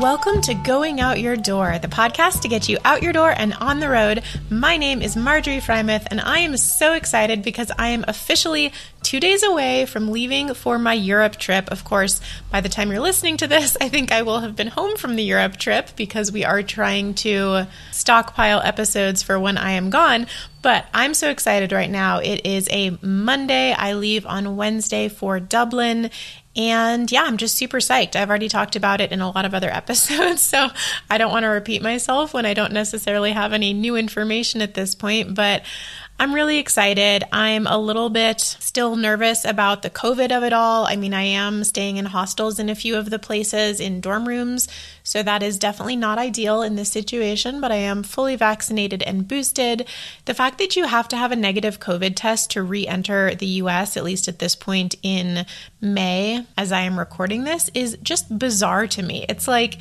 Welcome to Going Out Your Door, the podcast to get you out your door and on the road. My name is Marjorie Frymouth, and I am so excited because I am officially two days away from leaving for my Europe trip. Of course, by the time you're listening to this, I think I will have been home from the Europe trip because we are trying to stockpile episodes for when I am gone. But I'm so excited right now. It is a Monday. I leave on Wednesday for Dublin. And yeah, I'm just super psyched. I've already talked about it in a lot of other episodes, so I don't want to repeat myself when I don't necessarily have any new information at this point. But I'm really excited. I'm a little bit still nervous about the COVID of it all. I mean, I am staying in hostels in a few of the places in dorm rooms, so that is definitely not ideal in this situation, but I am fully vaccinated and boosted. The fact that you have to have a negative COVID test to re enter the US, at least at this point in May, as I am recording this, is just bizarre to me. It's like,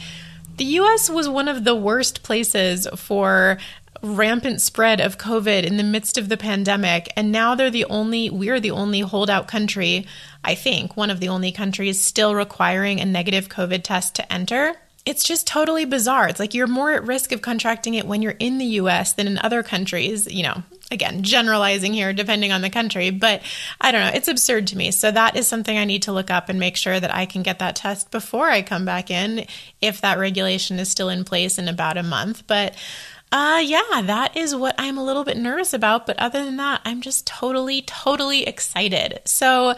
the US was one of the worst places for rampant spread of COVID in the midst of the pandemic. And now they're the only, we're the only holdout country, I think, one of the only countries still requiring a negative COVID test to enter. It's just totally bizarre. It's like you're more at risk of contracting it when you're in the US than in other countries, you know, again, generalizing here depending on the country, but I don't know, it's absurd to me. So that is something I need to look up and make sure that I can get that test before I come back in if that regulation is still in place in about a month. But uh, yeah, that is what I'm a little bit nervous about. But other than that, I'm just totally, totally excited. So,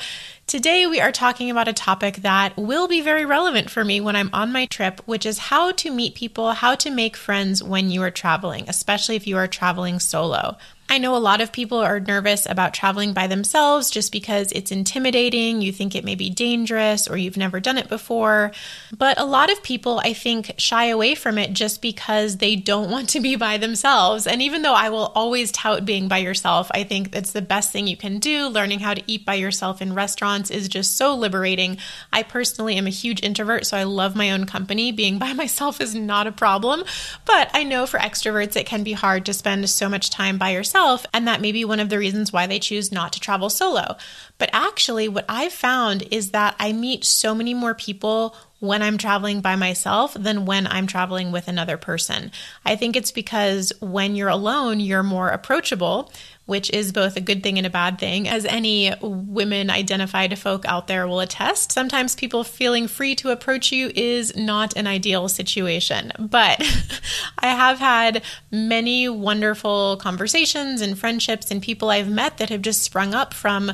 today we are talking about a topic that will be very relevant for me when I'm on my trip, which is how to meet people, how to make friends when you are traveling, especially if you are traveling solo. I know a lot of people are nervous about traveling by themselves just because it's intimidating, you think it may be dangerous, or you've never done it before. But a lot of people, I think, shy away from it just because they don't want to be by themselves. And even though I will always tout being by yourself, I think it's the best thing you can do. Learning how to eat by yourself in restaurants is just so liberating. I personally am a huge introvert, so I love my own company. Being by myself is not a problem. But I know for extroverts, it can be hard to spend so much time by yourself yourself, and that may be one of the reasons why they choose not to travel solo. But actually, what I've found is that I meet so many more people when I'm traveling by myself than when I'm traveling with another person. I think it's because when you're alone, you're more approachable, which is both a good thing and a bad thing. As any women identified folk out there will attest, sometimes people feeling free to approach you is not an ideal situation. But I have had many wonderful conversations and friendships and people I've met that have just sprung up from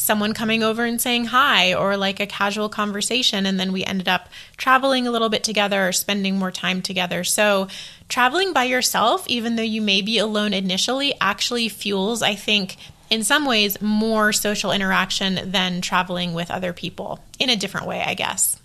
someone coming over and saying hi or like a casual conversation. And then we ended up traveling a little bit together or spending more time together. So, traveling by yourself, even though you may be alone initially, actually fuels, I think, in some ways, more social interaction than traveling with other people in a different way, I guess.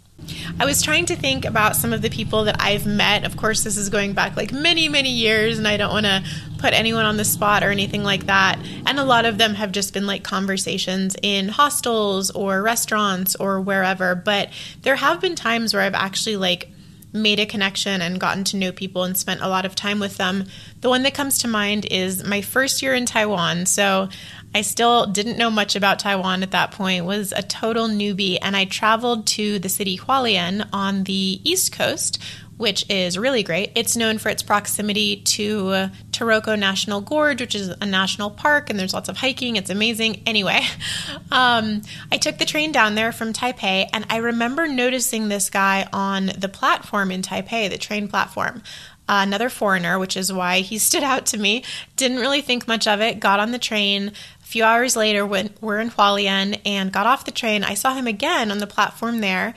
I was trying to think about some of the people that I've met. Of course, this is going back like many, many years, and I don't want to put anyone on the spot or anything like that. And a lot of them have just been like conversations in hostels or restaurants or wherever. But there have been times where I've actually like made a connection and gotten to know people and spent a lot of time with them. The one that comes to mind is my first year in Taiwan. So I still didn't know much about Taiwan at that point, was a total newbie, and I traveled to the city Hualien on the east coast, which is really great. It's known for its proximity to Taroko National Gorge, which is a national park, and there's lots of hiking. It's amazing. Anyway, um, I took the train down there from Taipei, and I remember noticing this guy on the platform in Taipei, the train platform. Another foreigner, which is why he stood out to me. Didn't really think much of it. Got on the train, A few hours later, when we're in Hualien and got off the train, I saw him again on the platform there.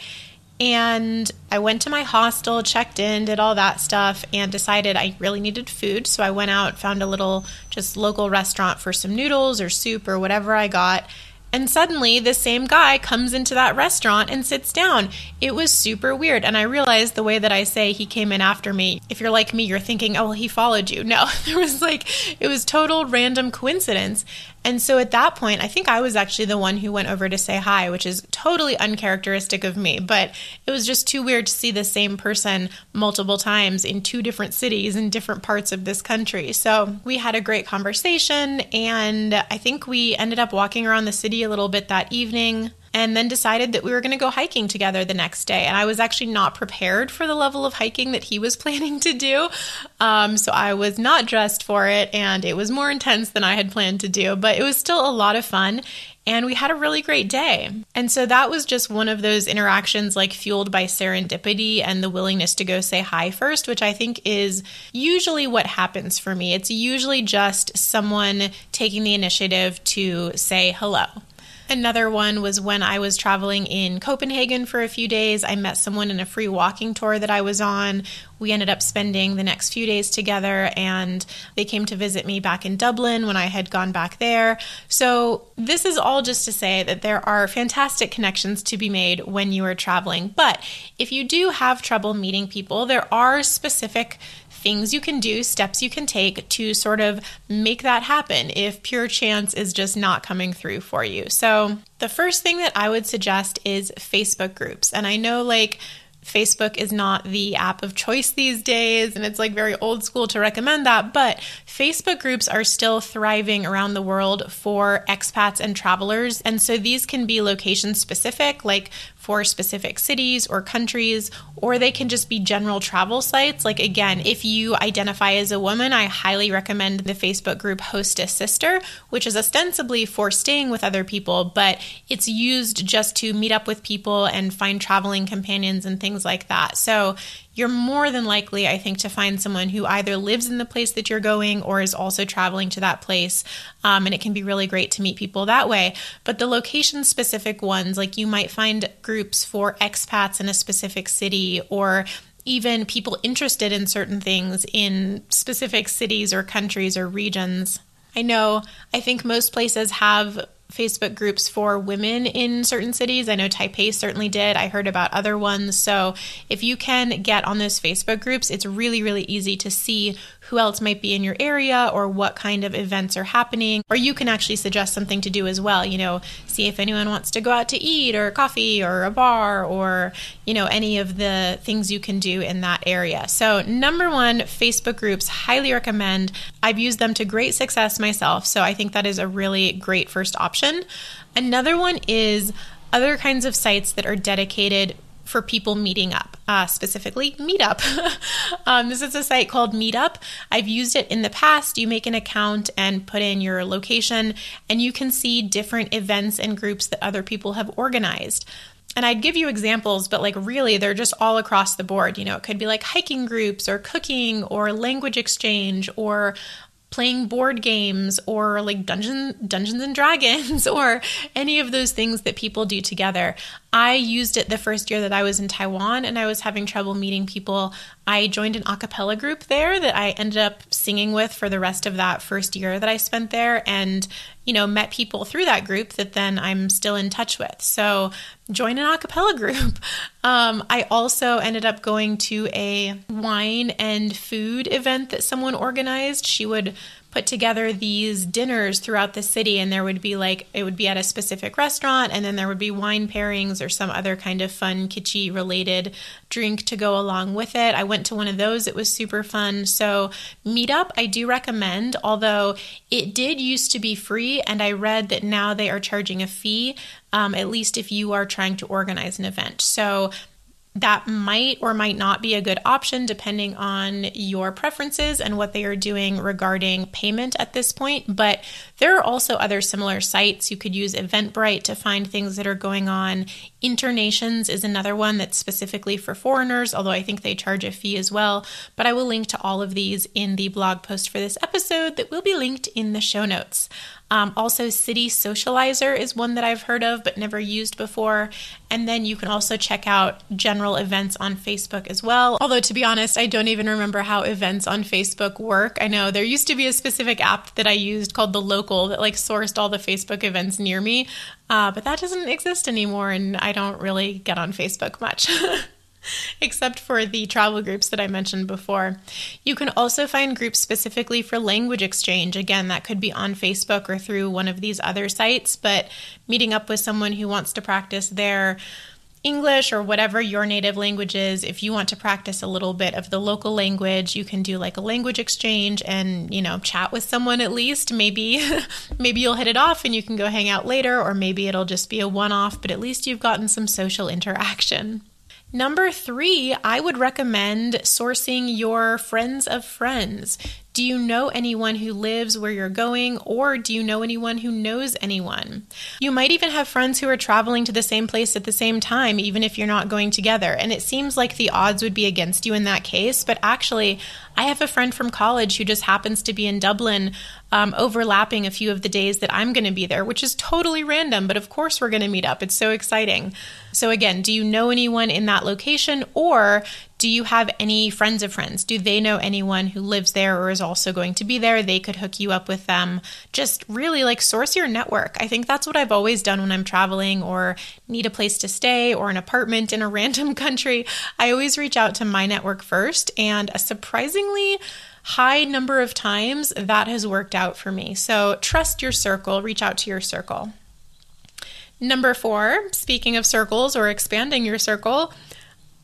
And I went to my hostel, checked in, did all that stuff, and decided I really needed food. So I went out, found a little just local restaurant for some noodles or soup or whatever I got, and suddenly, the same guy comes into that restaurant and sits down. It was super weird. And I realized the way that I say he came in after me, if you're like me, you're thinking, oh, well, he followed you. No, there was like, it was total random coincidence. And so at that point, I think I was actually the one who went over to say hi, which is totally uncharacteristic of me. But it was just too weird to see the same person multiple times in two different cities in different parts of this country. So we had a great conversation, and I think we ended up walking around the city a little bit that evening. And then decided that we were going to go hiking together the next day. And I was actually not prepared for the level of hiking that he was planning to do. Um, so I was not dressed for it, and it was more intense than I had planned to do, but it was still a lot of fun and we had a really great day. And so that was just one of those interactions, like fueled by serendipity and the willingness to go say hi first, which I think is usually what happens for me. It's usually just someone taking the initiative to say hello. Another one was when I was traveling in Copenhagen for a few days. I met someone in a free walking tour that I was on. We ended up spending the next few days together, and they came to visit me back in Dublin when I had gone back there. So, this is all just to say that there are fantastic connections to be made when you are traveling. But if you do have trouble meeting people, there are specific things you can do, steps you can take to sort of make that happen if pure chance is just not coming through for you. So, the first thing that I would suggest is Facebook groups. And I know, like, Facebook is not the app of choice these days, and it's like very old school to recommend that. But Facebook groups are still thriving around the world for expats and travelers. And so these can be location specific, like for specific cities or countries, or they can just be general travel sites. Like, again, if you identify as a woman, I highly recommend the Facebook group Host a Sister, which is ostensibly for staying with other people, but it's used just to meet up with people and find traveling companions and things like that. So, you're more than likely, I think, to find someone who either lives in the place that you're going or is also traveling to that place. Um, and it can be really great to meet people that way. But the location specific ones, like you might find groups for expats in a specific city or even people interested in certain things in specific cities or countries or regions. I know, I think most places have Facebook groups for women in certain cities. I know Taipei certainly did. I heard about other ones. So if you can get on those Facebook groups, it's really, really easy to see who else might be in your area or what kind of events are happening. Or you can actually suggest something to do as well. You know, see if anyone wants to go out to eat or coffee or a bar or, you know, any of the things you can do in that area. So, number one, Facebook groups, highly recommend. I've used them to great success myself. So, I think that is a really great first option. Another one is other kinds of sites that are dedicated for people meeting up, uh, specifically Meetup. um, this is a site called Meetup. I've used it in the past. You make an account and put in your location, and you can see different events and groups that other people have organized. And I'd give you examples, but like really, they're just all across the board. You know, it could be like hiking groups or cooking or language exchange or playing board games or like dungeon dungeons and dragons or any of those things that people do together. I used it the first year that i was in taiwan and i was having trouble meeting people. I joined an a cappella group there that i ended up singing with for the rest of that first year that i spent there and you know met people through that group that then i'm still in touch with. So join an a cappella group um, i also ended up going to a wine and food event that someone organized. She would put together these dinners throughout the city and there would be like it would be at a specific restaurant and then there would be wine pairings or some other kind of fun kitschy related drink to go along with it. I went to one of those. It was super fun. So meetup i do recommend although it did used to be free and i read that now they are charging a fee um, at least if you are trying to organize an event. So that might or might not be a good option depending on your preferences and what they are doing regarding payment at this point. But there are also other similar sites. You could use Eventbrite to find things that are going on. Internations is another one that's specifically for foreigners, although I think they charge a fee as well. But I will link to all of these in the blog post for this episode that will be linked in the show notes. Um, also, City Socializer is one that I've heard of but never used before. And then you can also check out general events on Facebook as well. Although, to be honest, I don't even remember how events on Facebook work. I know there used to be a specific app that I used called The Local that like sourced all the Facebook events near me, uh, but that doesn't exist anymore, and I don't really get on Facebook much. except for the travel groups that I mentioned before. You can also find groups specifically for language exchange. Again, that could be on Facebook or through one of these other sites, but meeting up with someone who wants to practice their English or whatever your native language is. If you want to practice a little bit of the local language, you can do like a language exchange and, you know, chat with someone at least. Maybe maybe you'll hit it off and you can go hang out later or maybe it'll just be a one-off, but at least you've gotten some social interaction. Number three, I would recommend sourcing your friends of friends. Do you know anyone who lives where you're going, or do you know anyone who knows anyone? You might even have friends who are traveling to the same place at the same time, even if you're not going together. And it seems like the odds would be against you in that case, but actually, I have a friend from college who just happens to be in Dublin, um, overlapping a few of the days that I'm going to be there, which is totally random, but of course we're going to meet up. It's so exciting. So, again, do you know anyone in that location, or do you have any friends of friends? Do they know anyone who lives there or is also going to be there? They could hook you up with them. Just really like source your network. I think that's what I've always done when I'm traveling or need a place to stay or an apartment in a random country. I always reach out to my network first, and a surprisingly high number of times that has worked out for me. So trust your circle, reach out to your circle. Number four, speaking of circles or expanding your circle,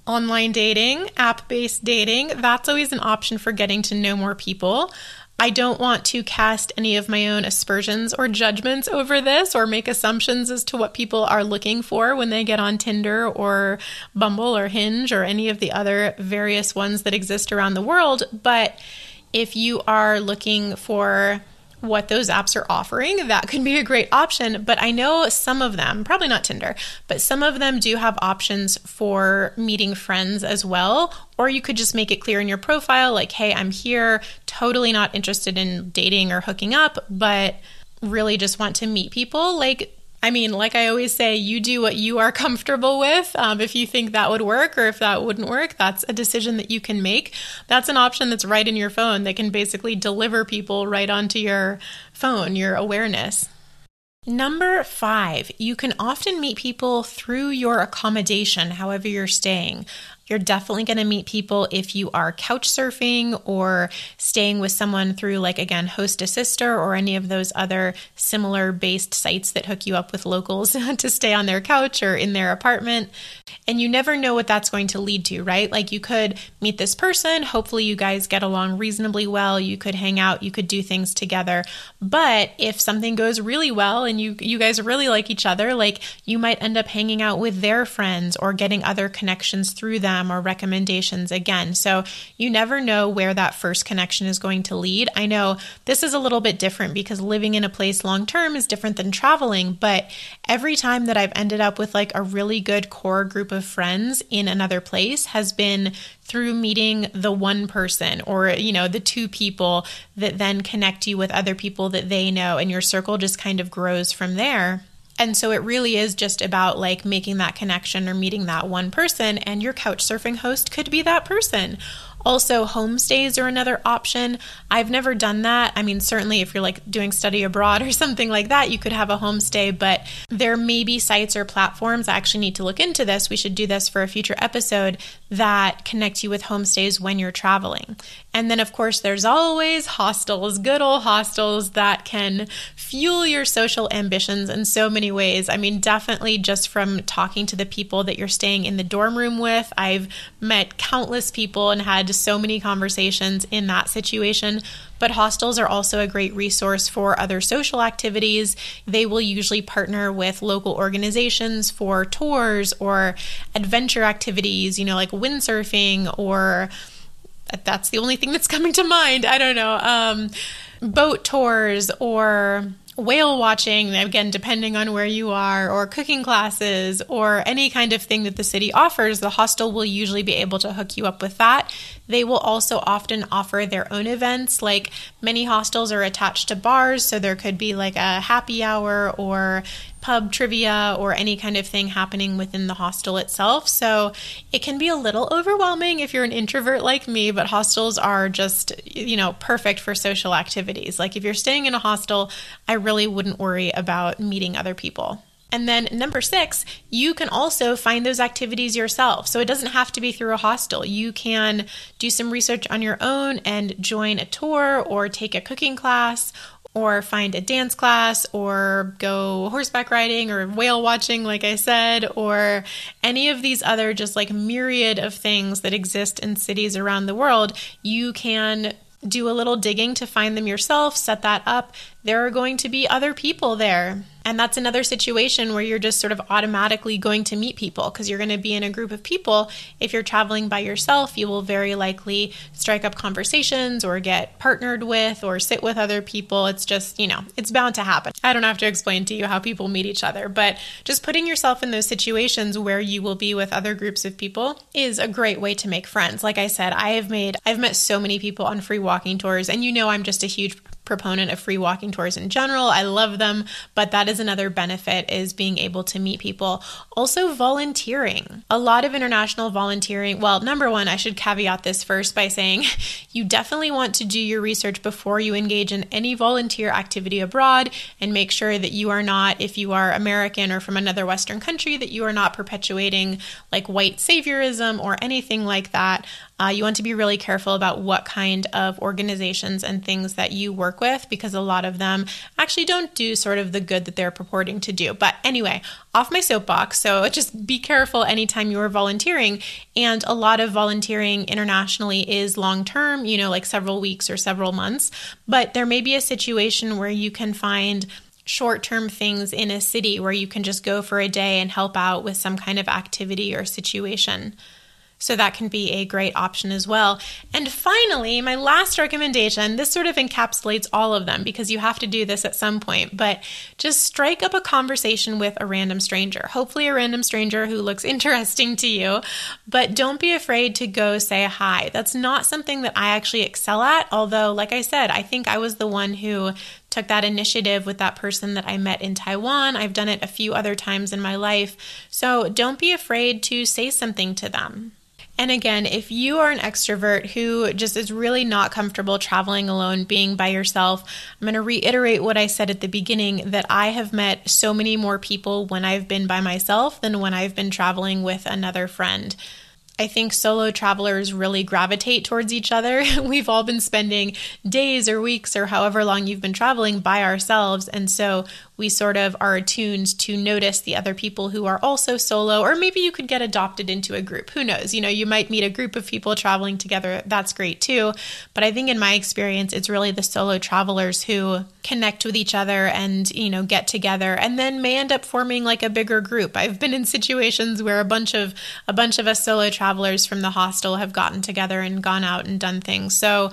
online dating, app based dating, that's always an option for getting to know more people. I don't want to cast any of my own aspersions or judgments over this or make assumptions as to what people are looking for when they get on Tinder or Bumble or Hinge or any of the other various ones that exist around the world. But if you are looking for what those apps are offering, that could be a great option. But I know some of them, probably not Tinder, but some of them do have options for meeting friends as well. Or you could just make it clear in your profile, like, hey, I'm here, totally not interested in dating or hooking up, but really just want to meet people. Like, I mean, like I always say, you do what you are comfortable with. Um, if you think that would work or if that wouldn't work, that's a decision that you can make. That's an option that's right in your phone that can basically deliver people right onto your phone, your awareness. Number five, you can often meet people through your accommodation, however, you're staying. You're definitely going to meet people if you are couch surfing or staying with someone through, like, again, Host a Sister or any of those other similar based sites that hook you up with locals to stay on their couch or in their apartment. And you never know what that's going to lead to, right? Like, you could meet this person. Hopefully, you guys get along reasonably well. You could hang out, you could do things together. But if something goes really well and you, you guys really like each other, like, you might end up hanging out with their friends or getting other connections through them them or recommendations again. So you never know where that first connection is going to lead. I know this is a little bit different because living in a place long term is different than traveling, but every time that I've ended up with like a really good core group of friends in another place has been through meeting the one person or you know the two people that then connect you with other people that they know and your circle just kind of grows from there. And so it really is just about like making that connection or meeting that one person, and your couch surfing host could be that person. Also, homestays are another option. I've never done that. I mean, certainly if you're like doing study abroad or something like that, you could have a homestay, but there may be sites or platforms. I actually need to look into this. We should do this for a future episode that connect you with homestays when you're traveling. And then, of course, there's always hostels, good old hostels that can fuel your social ambitions in so many ways. I mean, definitely just from talking to the people that you're staying in the dorm room with, I've met countless people and had so many conversations in that situation. But hostels are also a great resource for other social activities. They will usually partner with local organizations for tours or adventure activities, you know, like windsurfing or that's the only thing that's coming to mind. I don't know. Um, boat tours or whale watching, again, depending on where you are, or cooking classes, or any kind of thing that the city offers, the hostel will usually be able to hook you up with that. They will also often offer their own events. Like many hostels are attached to bars, so there could be like a happy hour or pub trivia or any kind of thing happening within the hostel itself. So it can be a little overwhelming if you're an introvert like me, but hostels are just, you know, perfect for social activities. Like if you're staying in a hostel, I really wouldn't worry about meeting other people. And then number six, you can also find those activities yourself. So it doesn't have to be through a hostel. You can do some research on your own and join a tour or take a cooking class or find a dance class or go horseback riding or whale watching, like I said, or any of these other just like myriad of things that exist in cities around the world, you can do a little digging to find them yourself, set that up. There are going to be other people there. And that's another situation where you're just sort of automatically going to meet people because you're going to be in a group of people. If you're traveling by yourself, you will very likely strike up conversations or get partnered with or sit with other people. It's just, you know, it's bound to happen. I don't have to explain to you how people meet each other, but just putting yourself in those situations where you will be with other groups of people is a great way to make friends. Like I said, I have made, I've met so many people on free walking tours, and you know, I'm just a huge proponent of free walking tours in general. I love them, but that is another benefit is being able to meet people. Also volunteering. A lot of international volunteering. Well, number 1, I should caveat this first by saying you definitely want to do your research before you engage in any volunteer activity abroad and make sure that you are not if you are American or from another western country that you are not perpetuating like white saviorism or anything like that. Uh, you want to be really careful about what kind of organizations and things that you work with because a lot of them actually don't do sort of the good that they're purporting to do. But anyway, off my soapbox. So just be careful anytime you are volunteering. And a lot of volunteering internationally is long term, you know, like several weeks or several months. But there may be a situation where you can find short term things in a city where you can just go for a day and help out with some kind of activity or situation. So that can be a great option as well. And finally, my last recommendation this sort of encapsulates all of them because you have to do this at some point, but just strike up a conversation with a random stranger. Hopefully, a random stranger who looks interesting to you, but don't be afraid to go say hi. That's not something that I actually excel at, although, like I said, I think I was the one who took that initiative with that person that I met in Taiwan. I've done it a few other times in my life. So don't be afraid to say something to them. And again, if you are an extrovert who just is really not comfortable traveling alone, being by yourself, I'm going to reiterate what I said at the beginning that I have met so many more people when I've been by myself than when I've been traveling with another friend. I think solo travelers really gravitate towards each other. We've all been spending days or weeks or however long you've been traveling by ourselves. And so we sort of are attuned to notice the other people who are also solo, or maybe you could get adopted into a group. Who knows? You know, you might meet a group of people traveling together. That's great too. But I think in my experience, it's really the solo travelers who connect with each other and, you know, get together and then may end up forming like a bigger group. I've been in situations where a bunch of a bunch of us solo travelers from the hostel have gotten together and gone out and done things. So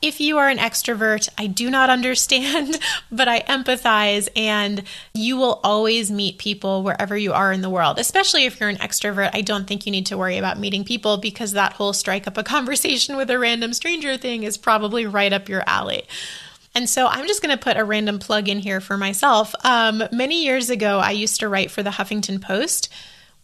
if you are an extrovert, I do not understand, but I empathize, and you will always meet people wherever you are in the world. Especially if you're an extrovert, I don't think you need to worry about meeting people because that whole strike up a conversation with a random stranger thing is probably right up your alley. And so I'm just going to put a random plug in here for myself. Um, many years ago, I used to write for the Huffington Post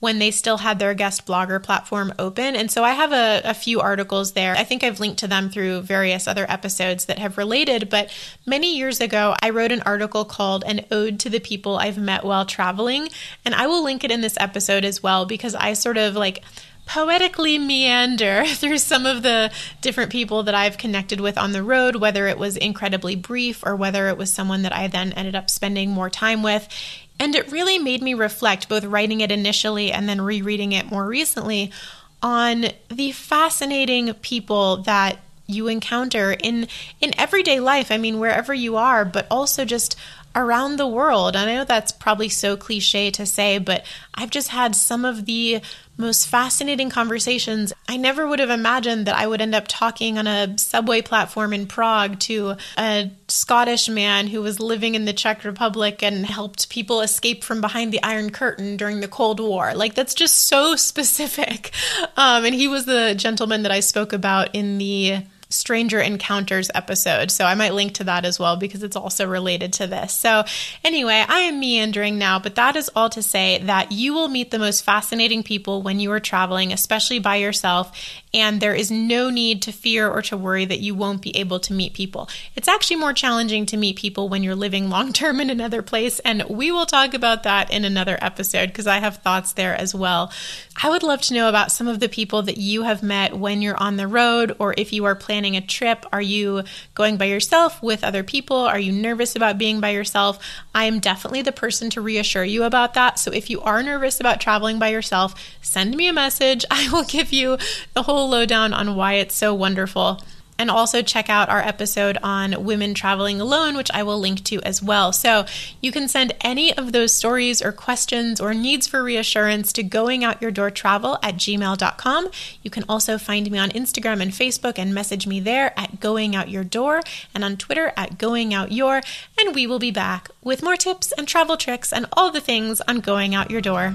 when they still had their guest blogger platform open. And so I have a, a, few articles there. I think I've linked to them through various other episodes that have related. But many years ago, I wrote an article called An Ode to the People I've Met While Traveling. And I will link it in this episode as well because I sort of like poetically meander through some of the different people that I've connected with on the road, whether it was incredibly brief or whether it was someone that I then ended up spending more time with. And it really made me reflect, both writing it initially and then rereading it more recently, on the fascinating people that you encounter in in everyday life. I mean, wherever you are, but also just around the world. And I know that's probably so cliche to say, but I've just had some of the most fascinating conversations. I never would have imagined that I would end up talking on a subway platform in Prague to a Scottish man who was living in the Czech Republic and helped people escape from behind the Iron Curtain during the Cold War. Like, that's just so specific. Um, and he was the gentleman that I spoke about in the Stranger Encounters episode. So I might link to that as well because it's also related to this. So, anyway, I am meandering now, but that is all to say that you will meet the most fascinating people when you are traveling, especially by yourself. And there is no need to fear or to worry that you won't be able to meet people. It's actually more challenging to meet people when you're living long term in another place, and we will talk about that in another episode because I have thoughts there as well. I would love to know about some of the people that you have met when you're on the road, or if you are planning a trip. Are you going by yourself with other people? Are you nervous about being by yourself? I am definitely the person to reassure you about that. So if you are nervous about traveling by yourself, send me a message. I will give you the whole lowdown on why it's so wonderful and also check out our episode on women traveling alone, which I will link to as well. So you can send any of those stories or questions or needs for reassurance to goingoutyourdoortravel at gmail.com. You can also find me on Instagram and Facebook and message me there at goingoutyourdoor and on Twitter at goingoutyour. And we will be back with more tips and travel tricks and all the things on Going Out Your Door.